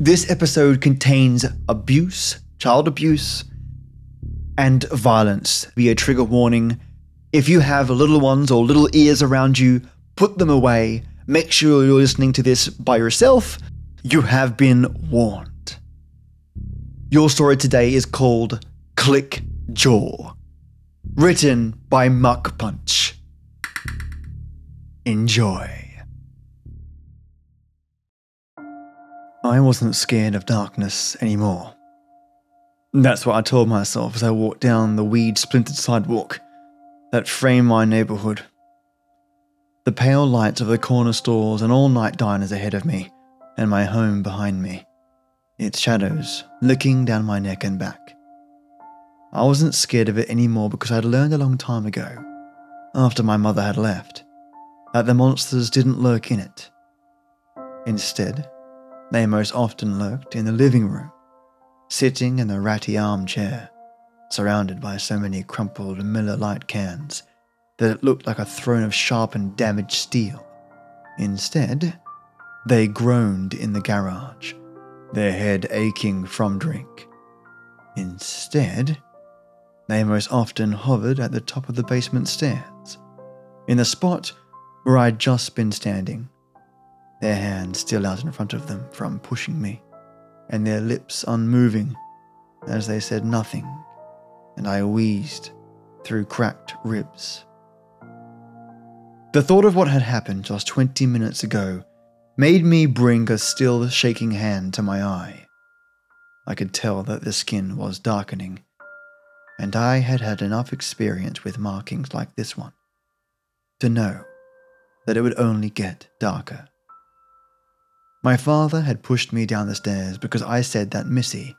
This episode contains abuse, child abuse, and violence. Be a trigger warning. If you have little ones or little ears around you, put them away. Make sure you're listening to this by yourself. You have been warned. Your story today is called Click Jaw, written by MuckPunch. Enjoy. I wasn't scared of darkness anymore. That's what I told myself as I walked down the weed splintered sidewalk that framed my neighborhood. The pale lights of the corner stores and all night diners ahead of me, and my home behind me, its shadows looking down my neck and back. I wasn't scared of it anymore because I'd learned a long time ago, after my mother had left, that the monsters didn't lurk in it. Instead, they most often lurked in the living room, sitting in the ratty armchair, surrounded by so many crumpled Miller Lite cans that it looked like a throne of sharpened, damaged steel. Instead, they groaned in the garage, their head aching from drink. Instead, they most often hovered at the top of the basement stairs, in the spot where I'd just been standing, their hands still out in front of them from pushing me, and their lips unmoving as they said nothing, and I wheezed through cracked ribs. The thought of what had happened just 20 minutes ago made me bring a still shaking hand to my eye. I could tell that the skin was darkening, and I had had enough experience with markings like this one to know that it would only get darker. My father had pushed me down the stairs because I said that Missy,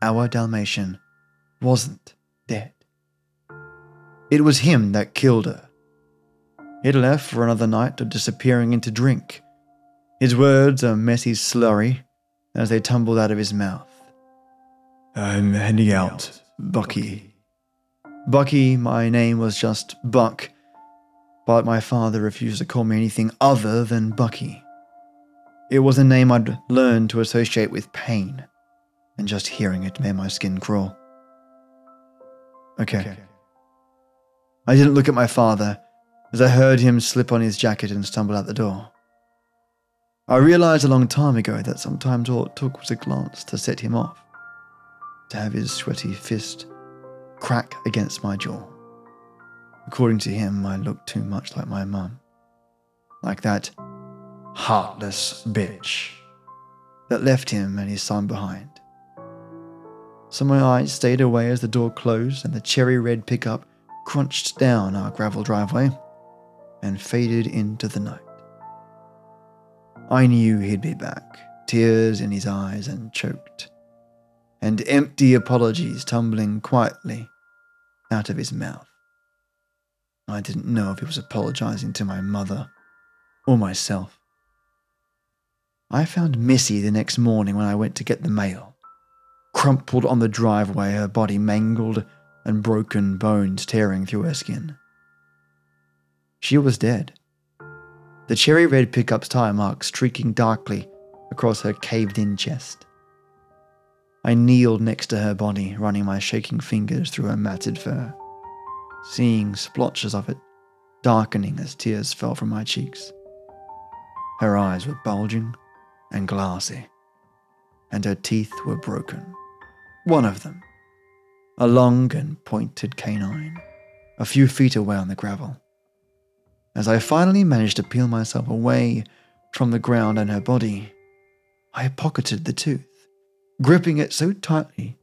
our Dalmatian, wasn't dead. It was him that killed her. He'd left for another night of disappearing into drink. His words a messy slurry as they tumbled out of his mouth. I'm heading out, Bucky. Bucky, my name was just Buck, but my father refused to call me anything other than Bucky. It was a name I'd learned to associate with pain, and just hearing it made my skin crawl. Okay. okay. I didn't look at my father as I heard him slip on his jacket and stumble out the door. I realized a long time ago that sometimes all it took was a glance to set him off, to have his sweaty fist crack against my jaw. According to him, I looked too much like my mum. Like that heartless bitch that left him and his son behind. So my eyes stayed away as the door closed and the cherry red pickup crunched down our gravel driveway and faded into the night. I knew he'd be back, tears in his eyes and choked, and empty apologies tumbling quietly out of his mouth. I didn't know if he was apologizing to my mother or myself. I found Missy the next morning when I went to get the mail. Crumpled on the driveway, her body mangled and broken bones tearing through her skin. She was dead. The cherry red pickup's tire marks streaking darkly across her caved in chest. I kneeled next to her body, running my shaking fingers through her matted fur, seeing splotches of it darkening as tears fell from my cheeks. Her eyes were bulging and glassy, and her teeth were broken. One of them, a long and pointed canine, a few feet away on the gravel. As I finally managed to peel myself away from the ground and her body, I pocketed the tooth, gripping it so tightly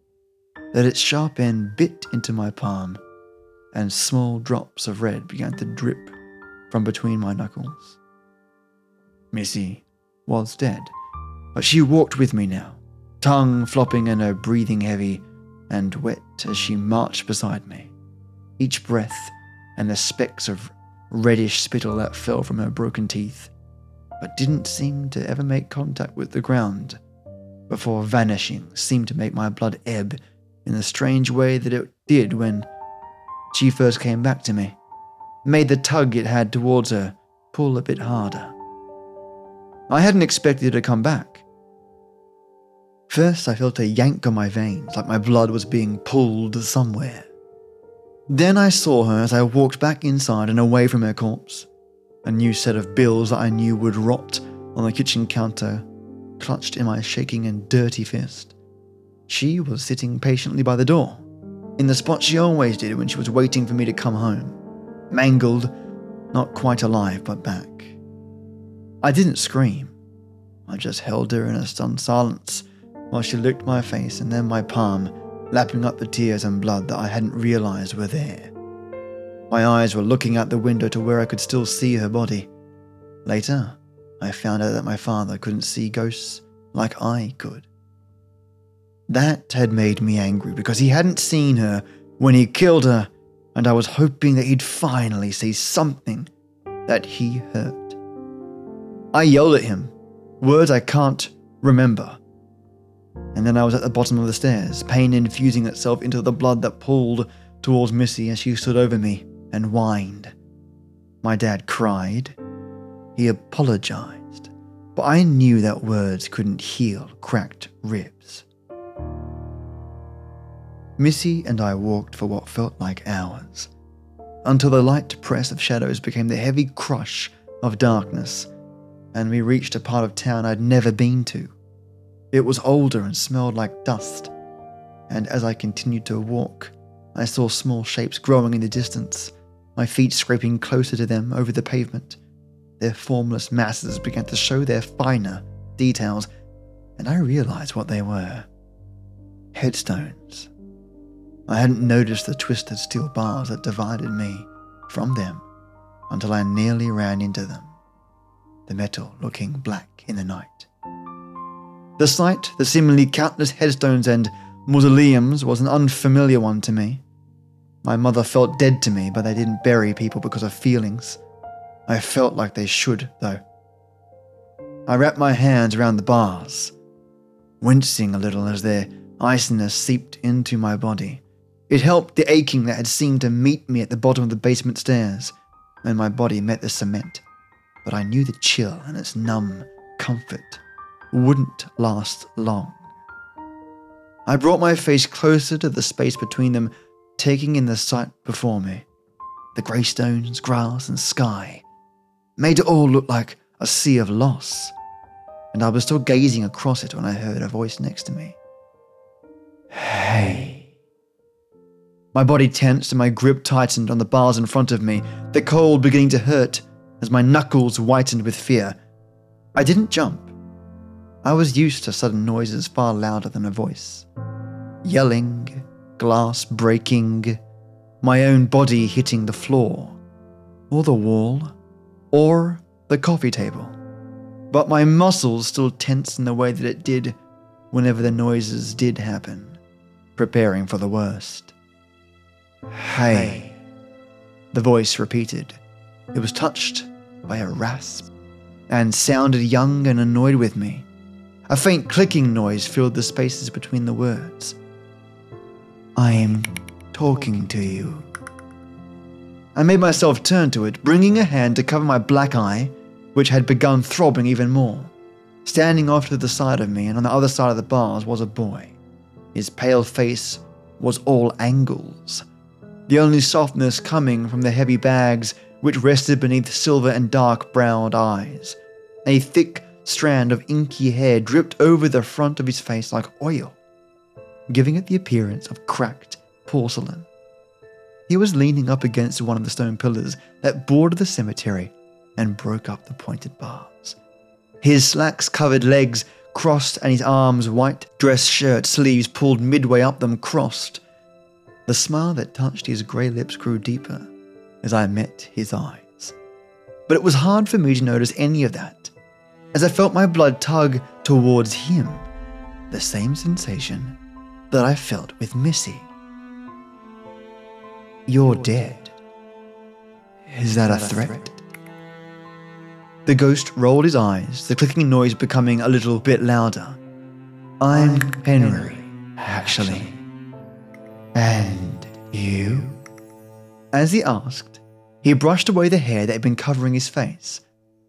that its sharp end bit into my palm, and small drops of red began to drip from between my knuckles. Missy was dead. But she walked with me now, tongue flopping and her breathing heavy and wet as she marched beside me. Each breath and the specks of reddish spittle that fell from her broken teeth, but didn't seem to ever make contact with the ground before vanishing seemed to make my blood ebb in the strange way that it did when she first came back to me, made the tug it had towards her pull a bit harder. I hadn't expected her to come back. First, I felt a yank on my veins, like my blood was being pulled somewhere. Then I saw her as I walked back inside and away from her corpse. A new set of bills that I knew would rot on the kitchen counter, clutched in my shaking and dirty fist. She was sitting patiently by the door, in the spot she always did when she was waiting for me to come home. Mangled, not quite alive, but back. I didn't scream. I just held her in a stunned silence while she licked my face and then my palm, lapping up the tears and blood that I hadn't realized were there. My eyes were looking out the window to where I could still see her body. Later, I found out that my father couldn't see ghosts like I could. That had made me angry because he hadn't seen her when he killed her, and I was hoping that he'd finally see something that he heard. I yelled at him, words I can't remember. And then I was at the bottom of the stairs, pain infusing itself into the blood that pooled towards Missy as she stood over me and whined. My dad cried. He apologized, but I knew that words couldn't heal cracked ribs. Missy and I walked for what felt like hours, until the light press of shadows became the heavy crush of darkness, and we reached a part of town I'd never been to. It was older and smelled like dust, and as I continued to walk, I saw small shapes growing in the distance, my feet scraping closer to them over the pavement. Their formless masses began to show their finer details, and I realized what they were headstones. I hadn't noticed the twisted steel bars that divided me from them until I nearly ran into them, the metal looking black in the night. The sight, the seemingly countless headstones and mausoleums, was an unfamiliar one to me. My mother felt dead to me, but they didn't bury people because of feelings. I felt like they should, though. I wrapped my hands around the bars, wincing a little as their iciness seeped into my body. It helped the aching that had seemed to meet me at the bottom of the basement stairs when my body met the cement. But I knew the chill and its numb comfort wouldn't last long. I brought my face closer to the space between them, taking in the sight before me. The grey stones, grass, and sky made it all look like a sea of loss, and I was still gazing across it when I heard a voice next to me. Hey. My body tensed and my grip tightened on the bars in front of me, the cold beginning to hurt as my knuckles whitened with fear. I didn't jump. I was used to sudden noises far louder than a voice. Yelling, glass breaking, my own body hitting the floor, or the wall, or the coffee table. But my muscles still tense in the way that it did whenever the noises did happen, preparing for the worst. Hey. The voice repeated. It was touched by a rasp and sounded young and annoyed with me. A faint clicking noise filled the spaces between the words. I am talking to you. I made myself turn to it, bringing a hand to cover my black eye, which had begun throbbing even more. Standing off to the side of me and on the other side of the bars was a boy. His pale face was all angles, the only softness coming from the heavy bags which rested beneath silver and dark browed eyes. A thick strand of inky hair dripped over the front of his face like oil, giving it the appearance of cracked porcelain. He was leaning up against one of the stone pillars that bordered the cemetery and broke up the pointed bars. His slacks covered legs crossed and his arms, white dress shirt sleeves pulled midway up them, crossed. The smile that touched his grey lips grew deeper as I met his eyes. But it was hard for me to notice any of that, as I felt my blood tug towards him, the same sensation that I felt with Missy. You're dead. Is that a threat? The ghost rolled his eyes, the clicking noise becoming a little bit louder. I'm Henry, actually. And you? As he asked, he brushed away the hair that had been covering his face.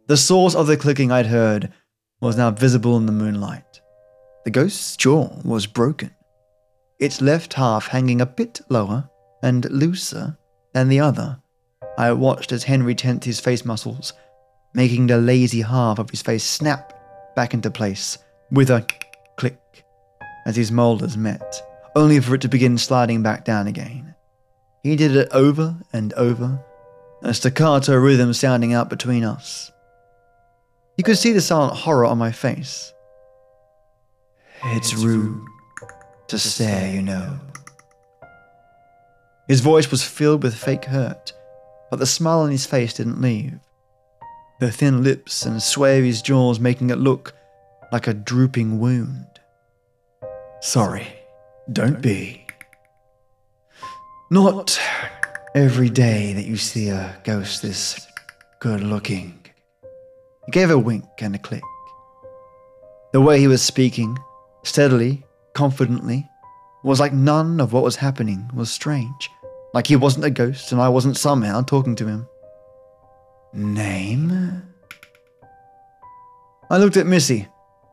The source of the clicking I'd heard was now visible in the moonlight. The ghost's jaw was broken, its left half hanging a bit lower and looser than the other. I watched as Henry tensed his face muscles, making the lazy half of his face snap back into place with a click as his molars met, only for it to begin sliding back down again. He did it over and over, a staccato rhythm sounding out between us. You could see the silent horror on my face. It's rude to stare, you know. His voice was filled with fake hurt, but the smile on his face didn't leave. The thin lips and sway of his jaws making it look like a drooping wound. Sorry, don't be. Not every day that you see a ghost this good looking. He gave a wink and a click. The way he was speaking, steadily, confidently, was like none of what was happening was strange. Like he wasn't a ghost and I wasn't somehow talking to him. Name? I looked at Missy.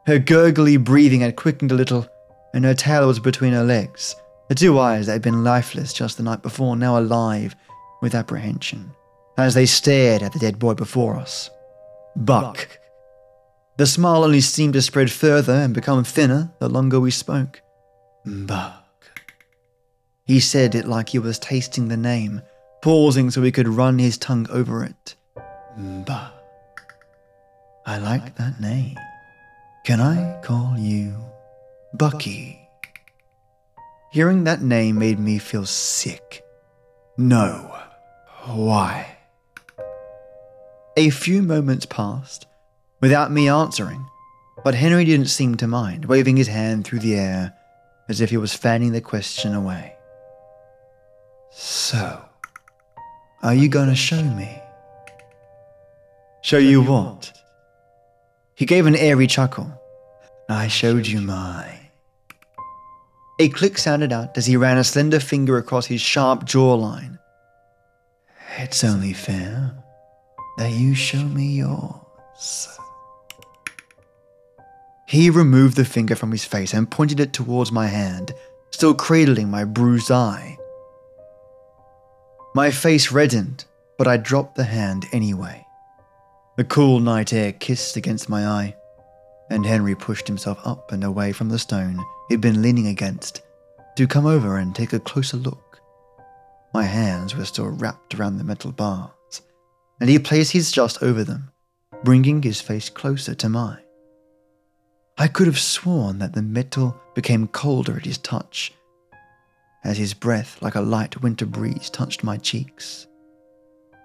Her gurgly breathing had quickened a little, and her tail was between her legs. Her two eyes that had been lifeless just the night before, now alive with apprehension, as they stared at the dead boy before us. Buck. The smile only seemed to spread further and become thinner the longer we spoke. Buck. He said it like he was tasting the name, pausing so he could run his tongue over it. Buck. I like that name. Can I call you Bucky? Hearing that name made me feel sick. No. Why? A few moments passed without me answering, but Henry didn't seem to mind, waving his hand through the air as if he was fanning the question away. So, are you going to show me? Show you what? He gave an airy chuckle. I showed you mine. A click sounded out as he ran a slender finger across his sharp jawline. It's only fair that you show me yours. He removed the finger from his face and pointed it towards my hand, still cradling my bruised eye. My face reddened, but I dropped the hand anyway. The cool night air kissed against my eye, and Henry pushed himself up and away from the stone he'd been leaning against to come over and take a closer look. My hands were still wrapped around the metal bars, and he placed his just over them, bringing his face closer to mine. I could have sworn that the metal became colder at his touch as his breath, like a light winter breeze, touched my cheeks.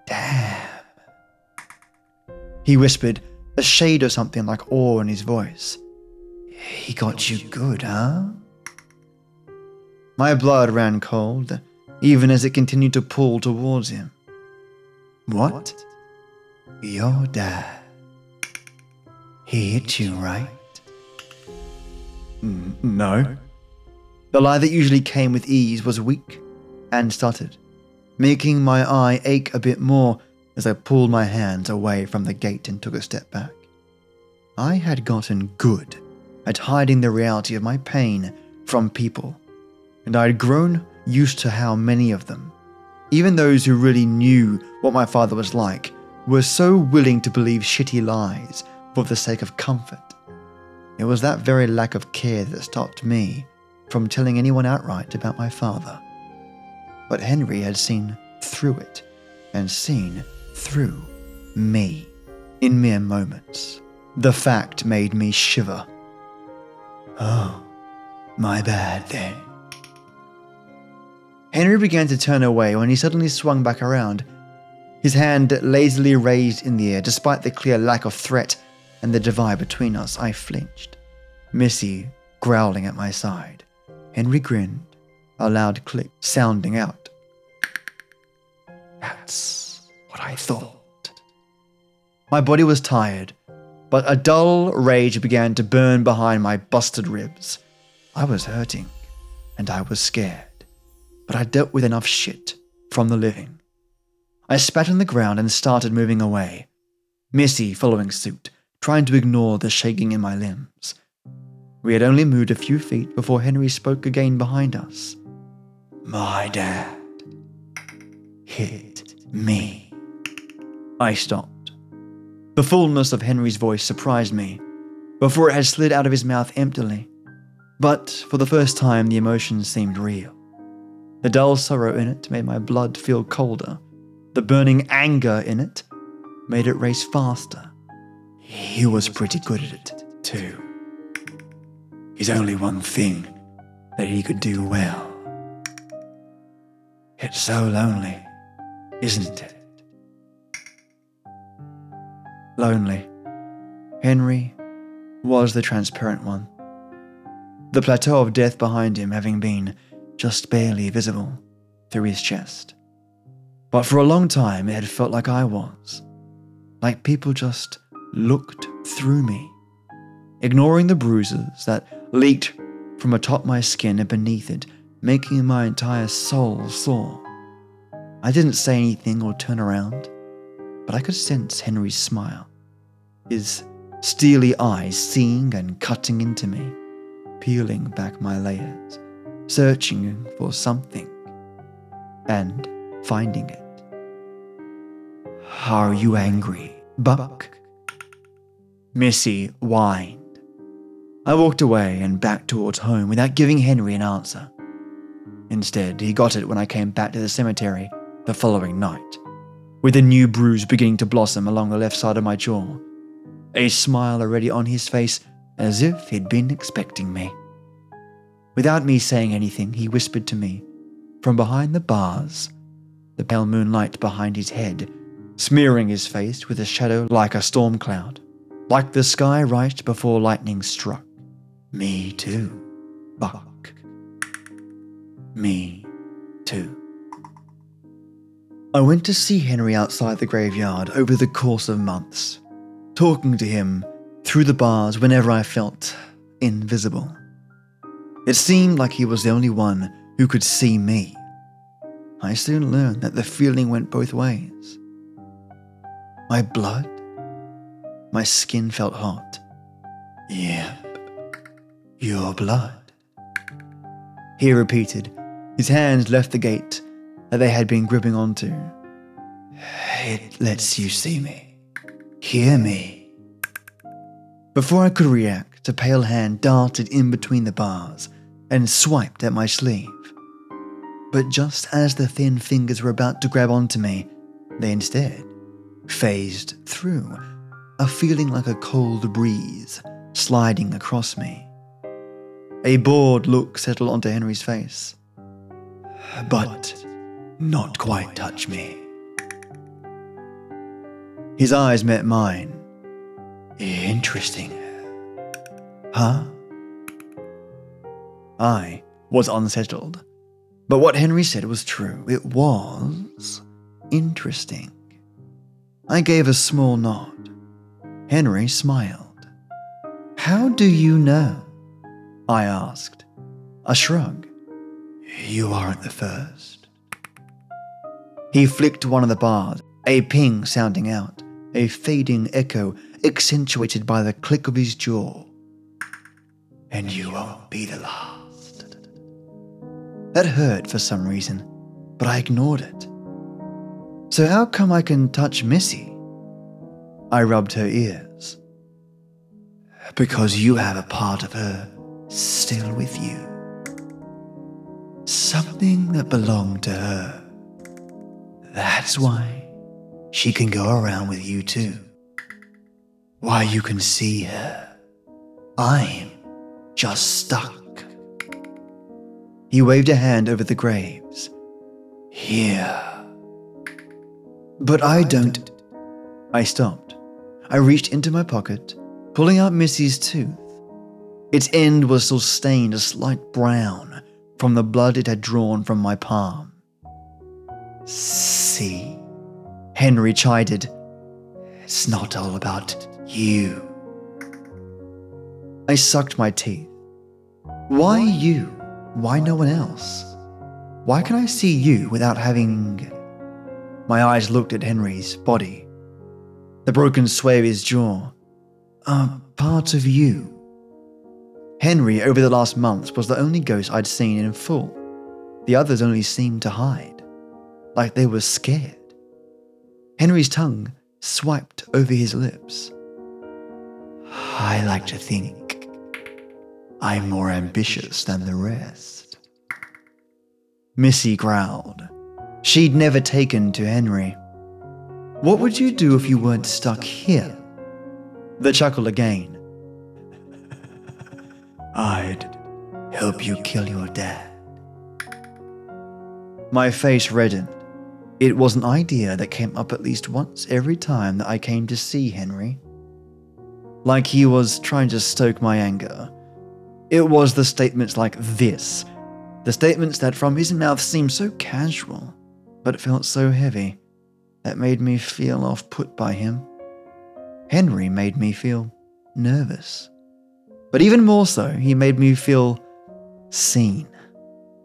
Damn. He whispered, a shade of something like awe in his voice. He got you good, huh? My blood ran cold, even as it continued to pull towards him. What? Your dad. He hit you, right? No. The lie that usually came with ease was weak and stuttered, making my eye ache a bit more as I pulled my hands away from the gate and took a step back. I had gotten good at hiding the reality of my pain from people, and I had grown used to how many of them, even those who really knew what my father was like, were so willing to believe shitty lies for the sake of comfort. It was that very lack of care that stopped me from telling anyone outright about my father. But Henry had seen through it and seen through me in mere moments. The fact made me shiver. Oh, my bad then. Henry began to turn away when he suddenly swung back around, his hand lazily raised in the air despite the clear lack of threat and the divide between us. I flinched, Missy growling at my side. Henry grinned, a loud click sounding out. That's what I thought. My body was tired, but a dull rage began to burn behind my busted ribs. I was hurting, and I was scared, but I dealt with enough shit from the living. I spat on the ground and started moving away, Missy following suit, trying to ignore the shaking in my limbs. We had only moved a few feet before Henry spoke again behind us. My dad hit me. I stopped. The fullness of Henry's voice surprised me, before it had slid out of his mouth emptily. But for the first time, the emotion seemed real. The dull sorrow in it made my blood feel colder. The burning anger in it made it race faster. He was pretty good at it, too. He's only one thing that he could do well. It's so lonely, isn't it? Lonely. Henry was the transparent one. The plateau of death behind him having been just barely visible through his chest. But for a long time, it had felt like I was. Like people just looked through me, ignoring the bruises that leaked from atop my skin and beneath it, making my entire soul sore. I didn't say anything or turn around, but I could sense Henry's smile, his steely eyes seeing and cutting into me, peeling back my layers, searching for something, and finding it. Are you angry, Buck? Missy whined. I walked away and back towards home without giving Henry an answer. Instead, he got it when I came back to the cemetery the following night, with a new bruise beginning to blossom along the left side of my jaw, a smile already on his face as if he'd been expecting me. Without me saying anything, he whispered to me, from behind the bars, the pale moonlight behind his head, smearing his face with a shadow like a storm cloud, like the sky right before lightning struck. Me too, Buck. Me too. I went to see Henry outside the graveyard over the course of months, talking to him through the bars whenever I felt invisible. It seemed like he was the only one who could see me. I soon learned that the feeling went both ways. My blood, my skin felt hot. Yep, your blood. He repeated. His hands left the gate that they had been gripping onto. It lets you see me, hear me. Before I could react, a pale hand darted in between the bars and swiped at my sleeve. But just as the thin fingers were about to grab onto me, they instead phased through, a feeling like a cold breeze sliding across me. A bored look settled onto Henry's face. But not quite touch me. His eyes met mine. Interesting. Huh? I was unsettled. But what Henry said was true. It was interesting. I gave a small nod. Henry smiled. How do you know? I asked. A shrug. You aren't the first. He flicked one of the bars, a ping sounding out, a fading echo accentuated by the click of his jaw. And you won't be the last. That hurt for some reason, but I ignored it. So, how come I can touch Missy? I rubbed her ears. Because you have a part of her still with you. Something that belonged to her. That's why she can go around with you too. Why you can see her. I'm just stuck. He waved a hand over the graves. Here. But I don't. I stopped. I reached into my pocket, pulling out Missy's tooth. Its end was still stained a slight brown from the blood it had drawn from my palm. See, Henry chided. It's not all about you. I sucked my teeth. Why you? Why no one else? Why can I see you without having. My eyes looked at Henry's body. The broken sway of his jaw. A part of you. Henry, over the last months, was the only ghost I'd seen in full. The others only seemed to hide, like they were scared. Henry's tongue swiped over his lips. I like to think I'm more ambitious than the rest. Missy growled. She'd never taken to Henry. What would you do if you weren't stuck here? The chuckle again. I'd help you kill your dad. My face reddened. It was an idea that came up at least once every time that I came to see Henry. Like he was trying to stoke my anger. It was the statements like this, the statements that from his mouth seemed so casual, but felt so heavy, that made me feel off put by him. Henry made me feel nervous. But even more so, he made me feel seen.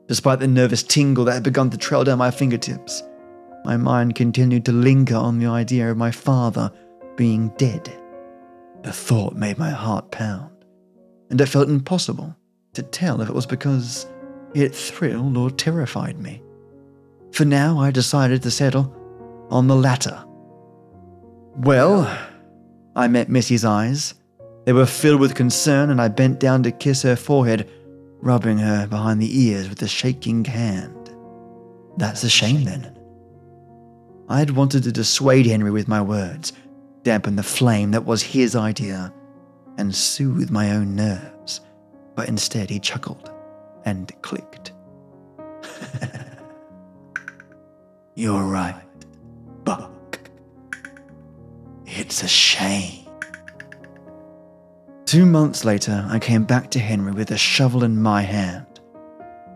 Despite the nervous tingle that had begun to trail down my fingertips, my mind continued to linger on the idea of my father being dead. The thought made my heart pound, and it felt impossible to tell if it was because it thrilled or terrified me. For now, I decided to settle on the latter. Well, I met Missy's eyes. They were filled with concern, and I bent down to kiss her forehead, rubbing her behind the ears with a shaking hand. That's a shame then. I had wanted to dissuade Henry with my words, dampen the flame that was his idea, and soothe my own nerves, but instead he chuckled and clicked. You're right, Buck. It's a shame. Two months later, I came back to Henry with a shovel in my hand.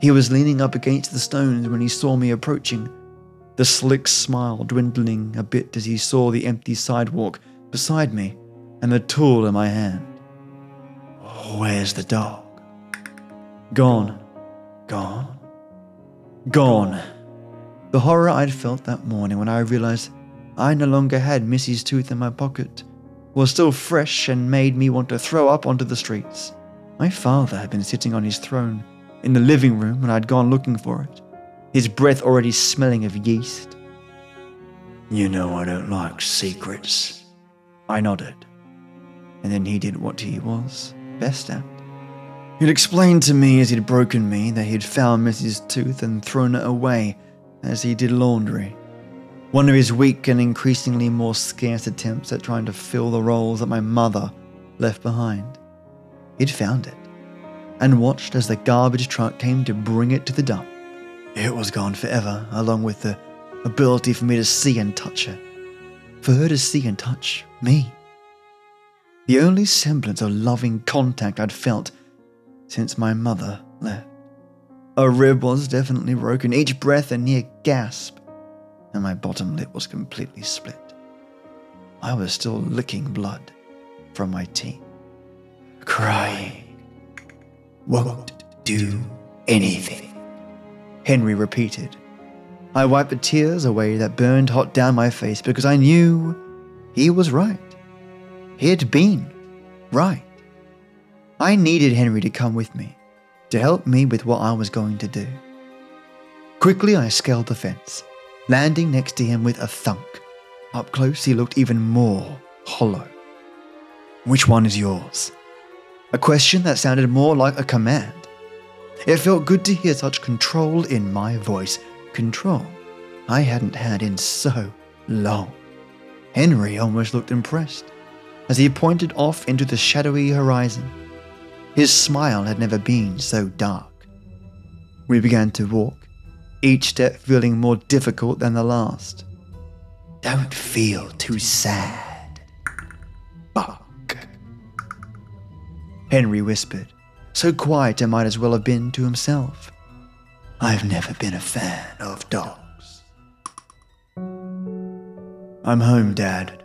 He was leaning up against the stones when he saw me approaching, the slick smile dwindling a bit as he saw the empty sidewalk beside me and the tool in my hand. Oh, where's the dog? Gone. Gone? Gone. The horror I'd felt that morning when I realized I no longer had Missy's tooth in my pocket was still fresh and made me want to throw up onto the streets. My father had been sitting on his throne in the living room when I'd gone looking for it, his breath already smelling of yeast. You know I don't like secrets. I nodded, and then he did what he was best at. He'd explained to me as he'd broken me that he'd found Missy's tooth and thrown it away as he did laundry. One of his weak and increasingly more scarce attempts at trying to fill the roles that my mother left behind. He'd found it and watched as the garbage truck came to bring it to the dump. It was gone forever, along with the ability for me to see and touch her. For her to see and touch me. The only semblance of loving contact I'd felt since my mother left. A rib was definitely broken, each breath a near gasp, and my bottom lip was completely split. I was still licking blood from my teeth. Crying won't do anything, Henry repeated. I wiped the tears away that burned hot down my face because I knew he was right. He'd been right. I needed Henry to come with me to help me with what I was going to do. Quickly, I scaled the fence, landing next to him with a thunk. Up close, he looked even more hollow. Which one is yours? A question that sounded more like a command. It felt good to hear such control in my voice. Control I hadn't had in so long. Henry almost looked impressed as he pointed off into the shadowy horizon. His smile had never been so dark. We began to walk, each step feeling more difficult than the last. Don't feel too sad. Buck. Henry whispered, so quiet it might as well have been to himself. I've never been a fan of dogs. I'm home, Dad.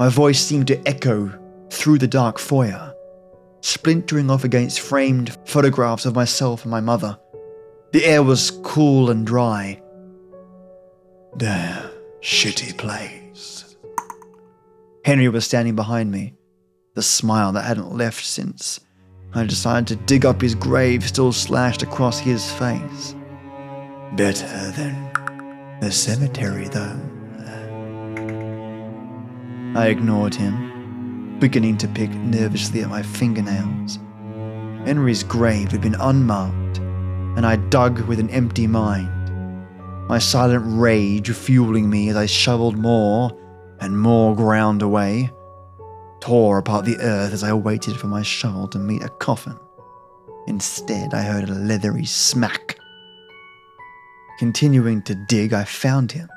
My voice seemed to echo through the dark foyer splintering off against framed photographs of myself and my mother. The air was cool and dry. Damn shitty place. Henry was standing behind me, the smile that hadn't left since I decided to dig up his grave still slashed across his face. Better than the cemetery, though. I ignored him, beginning to pick nervously at my fingernails. Henry's grave had been unmarked, and I dug with an empty mind, my silent rage fueling me as I shoveled more and more ground away, tore apart the earth as I waited for my shovel to meet a coffin. Instead, I heard a leathery smack. Continuing to dig, I found him.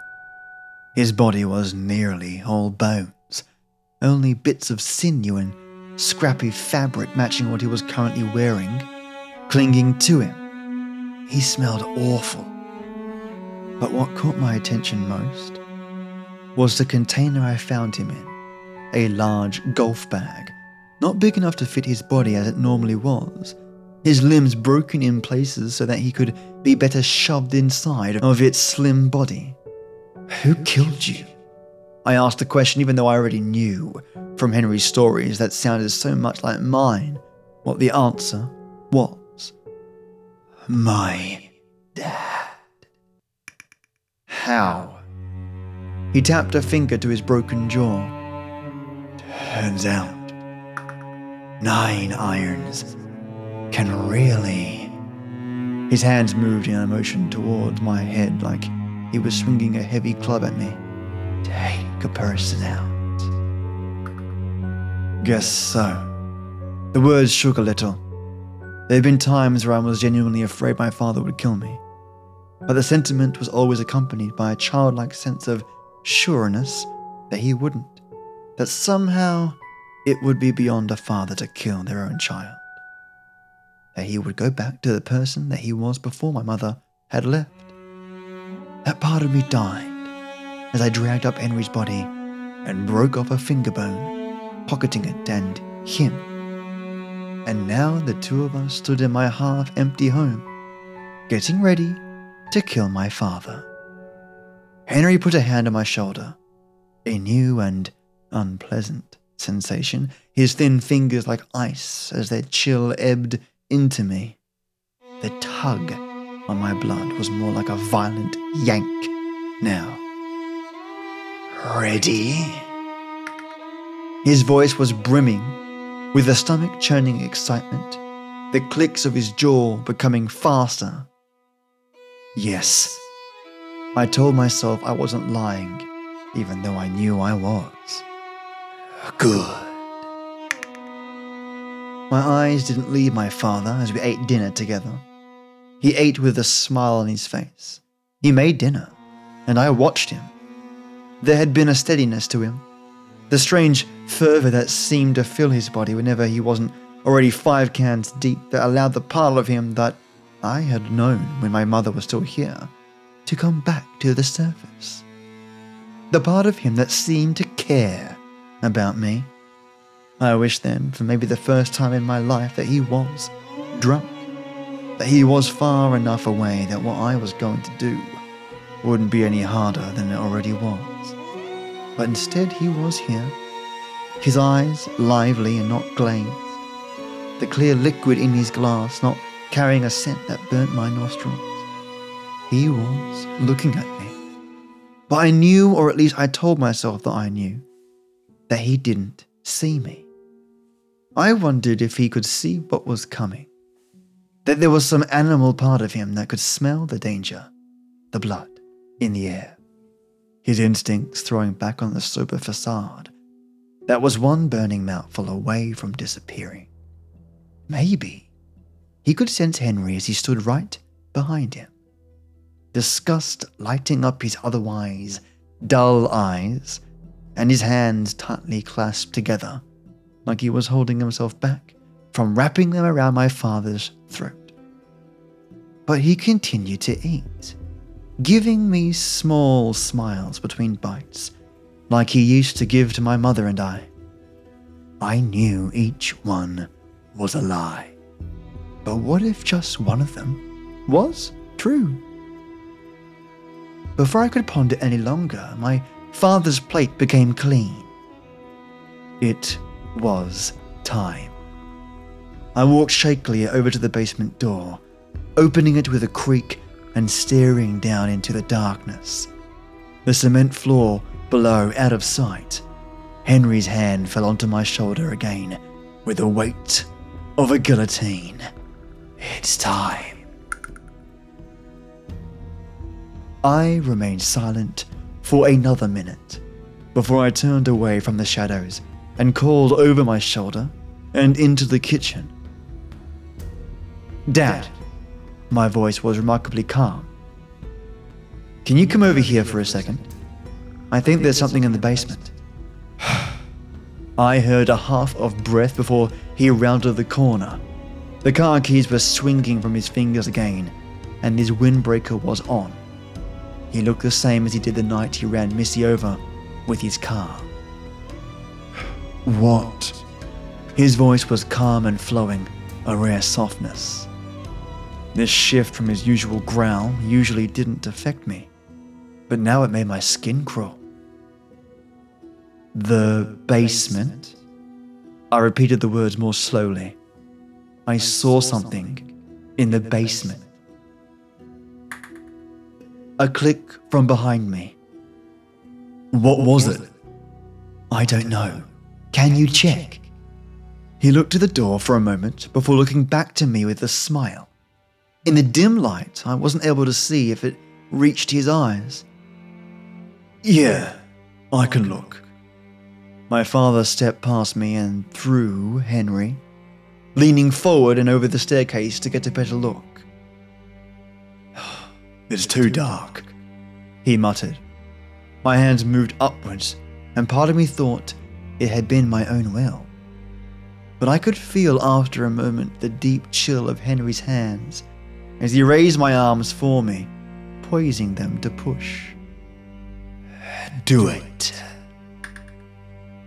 His body was nearly all bones, only bits of sinew and scrappy fabric matching what he was currently wearing, clinging to him. He smelled awful. But what caught my attention most was the container I found him in a large golf bag, not big enough to fit his body as it normally was, his limbs broken in places so that he could be better shoved inside of its slim body. Who killed you? I asked the question even though I already knew from Henry's stories that sounded so much like mine what the answer was. My dad. How? He tapped a finger to his broken jaw. Turns out, nine irons can really. His hands moved in a motion towards my head like he was swinging a heavy club at me. Take a person out. Guess so. The words shook a little. There had been times where I was genuinely afraid my father would kill me, but the sentiment was always accompanied by a childlike sense of sureness that he wouldn't, that somehow it would be beyond a father to kill their own child, that he would go back to the person that he was before my mother had left. That part of me died as I dragged up Henry's body and broke off a finger bone, pocketing it and him. And now the two of us stood in my half empty home, getting ready to kill my father. Henry put a hand on my shoulder, a new and unpleasant sensation, his thin fingers like ice as their chill ebbed into me. The tug on my blood was more like a violent yank now. Ready? His voice was brimming with a stomach churning excitement, the clicks of his jaw becoming faster. Yes, I told myself I wasn't lying, even though I knew I was. Good. My eyes didn't leave my father as we ate dinner together. He ate with a smile on his face. He made dinner, and I watched him there had been a steadiness to him, the strange fervour that seemed to fill his body whenever he wasn't already five cans deep that allowed the part of him that I had known when my mother was still here to come back to the surface. The part of him that seemed to care about me. I wished then, for maybe the first time in my life, that he was drunk, that he was far enough away that what I was going to do wouldn't be any harder than it already was. But instead, he was here, his eyes lively and not glazed, the clear liquid in his glass not carrying a scent that burnt my nostrils. He was looking at me. But I knew, or at least I told myself that I knew, that he didn't see me. I wondered if he could see what was coming, that there was some animal part of him that could smell the danger, the blood in the air, his instincts throwing back on the sober facade that was one burning mouthful away from disappearing. Maybe he could sense Henry as he stood right behind him, disgust lighting up his otherwise dull eyes and his hands tightly clasped together like he was holding himself back from wrapping them around my father's throat. But he continued to eat giving me small smiles between bites, like he used to give to my mother and I. I knew each one was a lie. But what if just one of them was true? Before I could ponder any longer, my father's plate became clean. It was time. I walked shakily over to the basement door, opening it with a creak and staring down into the darkness. The cement floor below out of sight. Henry's hand fell onto my shoulder again with the weight of a guillotine. It's time. I remained silent for another minute before I turned away from the shadows and called over my shoulder and into the kitchen. Dad, my voice was remarkably calm. Can you come over here for a second? I think there's something in the basement. I heard a half of breath before he rounded the corner. The car keys were swinging from his fingers again, and his windbreaker was on. He looked the same as he did the night he ran Missy over with his car. What? His voice was calm and flowing, a rare softness. This shift from his usual growl usually didn't affect me, but now it made my skin crawl. The basement? I repeated the words more slowly. I saw something in the basement. A click from behind me. What was it? I don't know. Can you check? He looked to the door for a moment before looking back to me with a smile. In the dim light, I wasn't able to see if it reached his eyes. Yeah, I can look. My father stepped past me and through Henry, leaning forward and over the staircase to get a better look. It's too dark, he muttered. My hands moved upwards, and part of me thought it had been my own will. But I could feel after a moment the deep chill of Henry's hands as he raised my arms for me, poising them to push. Do it.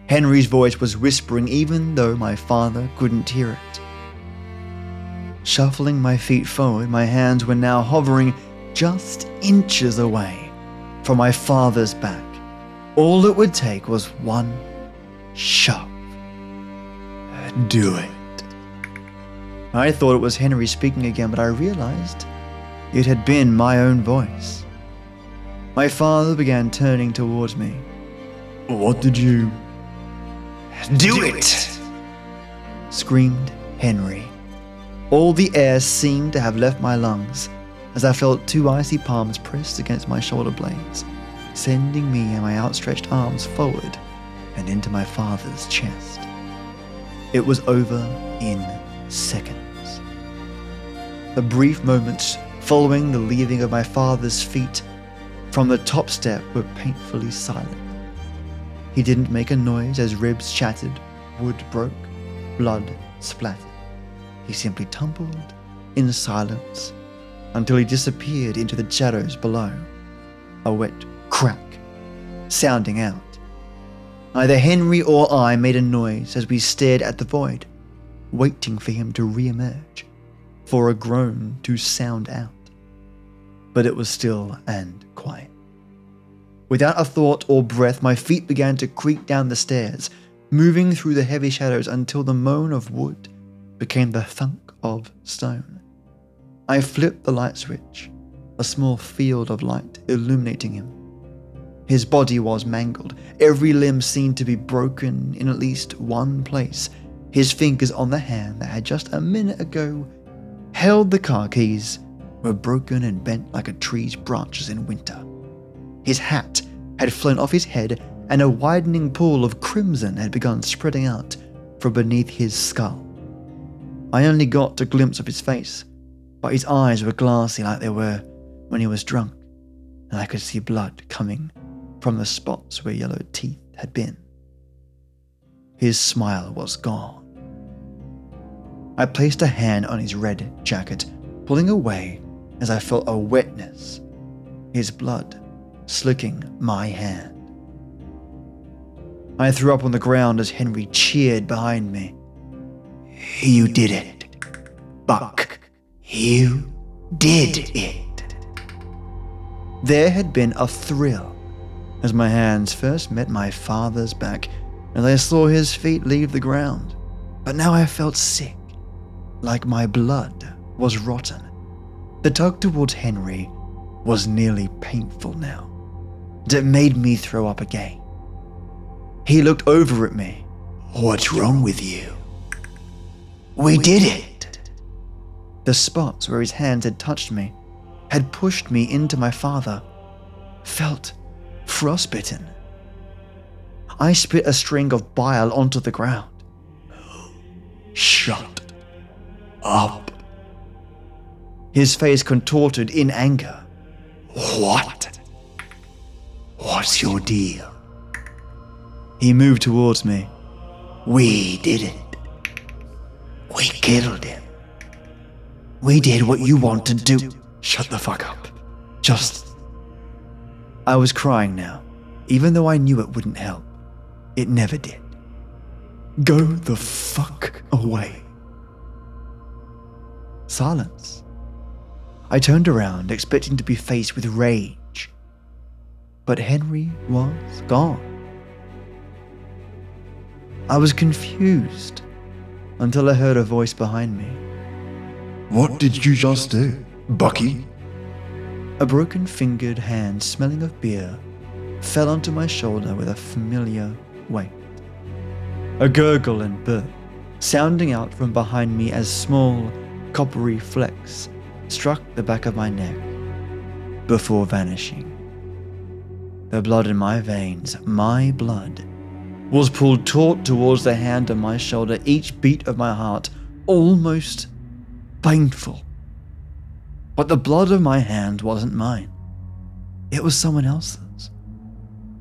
Henry's voice was whispering even though my father couldn't hear it. Shuffling my feet forward, my hands were now hovering just inches away from my father's back. All it would take was one shove. Do it. I thought it was Henry speaking again, but I realized it had been my own voice. My father began turning towards me. What did you. Do it! screamed Henry. All the air seemed to have left my lungs as I felt two icy palms pressed against my shoulder blades, sending me and my outstretched arms forward and into my father's chest. It was over in seconds. The brief moments following the leaving of my father's feet from the top step were painfully silent. He didn't make a noise as ribs chattered, wood broke, blood splattered. He simply tumbled in silence until he disappeared into the shadows below. A wet crack sounding out. Neither Henry or I made a noise as we stared at the void, waiting for him to re emerge, for a groan to sound out. But it was still and quiet. Without a thought or breath, my feet began to creak down the stairs, moving through the heavy shadows until the moan of wood became the thunk of stone. I flipped the light switch, a small field of light illuminating him. His body was mangled, every limb seemed to be broken in at least one place. His fingers on the hand that had just a minute ago held the car keys were broken and bent like a tree's branches in winter. His hat had flown off his head, and a widening pool of crimson had begun spreading out from beneath his skull. I only got a glimpse of his face, but his eyes were glassy like they were when he was drunk, and I could see blood coming from the spots where yellow teeth had been. His smile was gone. I placed a hand on his red jacket, pulling away as I felt a wetness, his blood slicking my hand. I threw up on the ground as Henry cheered behind me. You did it, Buck. You did it. There had been a thrill as my hands first met my father's back and I saw his feet leave the ground. But now I felt sick, like my blood was rotten. The tug towards Henry was nearly painful now. and It made me throw up again. He looked over at me. What's wrong with you? We did it. The spots where his hands had touched me had pushed me into my father. Felt frostbitten. I spit a string of bile onto the ground. Shut up. His face contorted in anger. What? What's your deal? He moved towards me. We did it. We killed him. We did what you want to do. Shut the fuck up. Just. I was crying now, even though I knew it wouldn't help. It never did. Go the fuck away. Silence. I turned around, expecting to be faced with rage. But Henry was gone. I was confused until I heard a voice behind me. What did you just do, Bucky? A broken fingered hand smelling of beer fell onto my shoulder with a familiar weight. A gurgle and burp sounding out from behind me as small, coppery flecks struck the back of my neck before vanishing. The blood in my veins, my blood, was pulled taut towards the hand on my shoulder, each beat of my heart almost painful. But the blood of my hand wasn't mine. It was someone else's.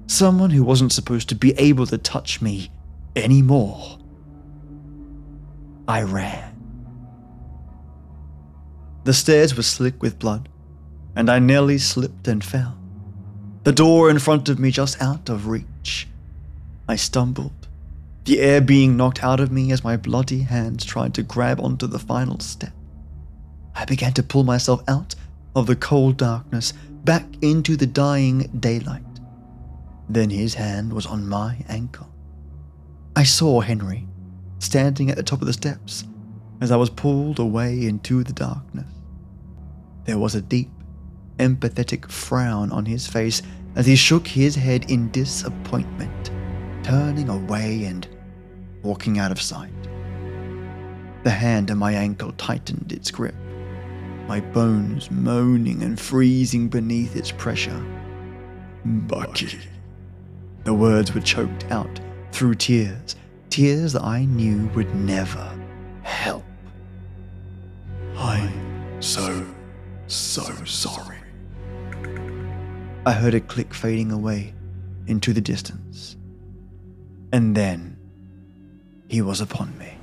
Someone who wasn't supposed to be able to touch me anymore. I ran. The stairs were slick with blood, and I nearly slipped and fell. The door in front of me just out of reach. I stumbled, the air being knocked out of me as my bloody hands tried to grab onto the final step. I began to pull myself out of the cold darkness back into the dying daylight. Then his hand was on my ankle. I saw Henry standing at the top of the steps as I was pulled away into the darkness. There was a deep, empathetic frown on his face as he shook his head in disappointment, turning away and walking out of sight. The hand on my ankle tightened its grip, my bones moaning and freezing beneath its pressure. Bucky. The words were choked out through tears, tears that I knew would never help. I'm so, so sorry. I heard a click fading away into the distance. And then he was upon me.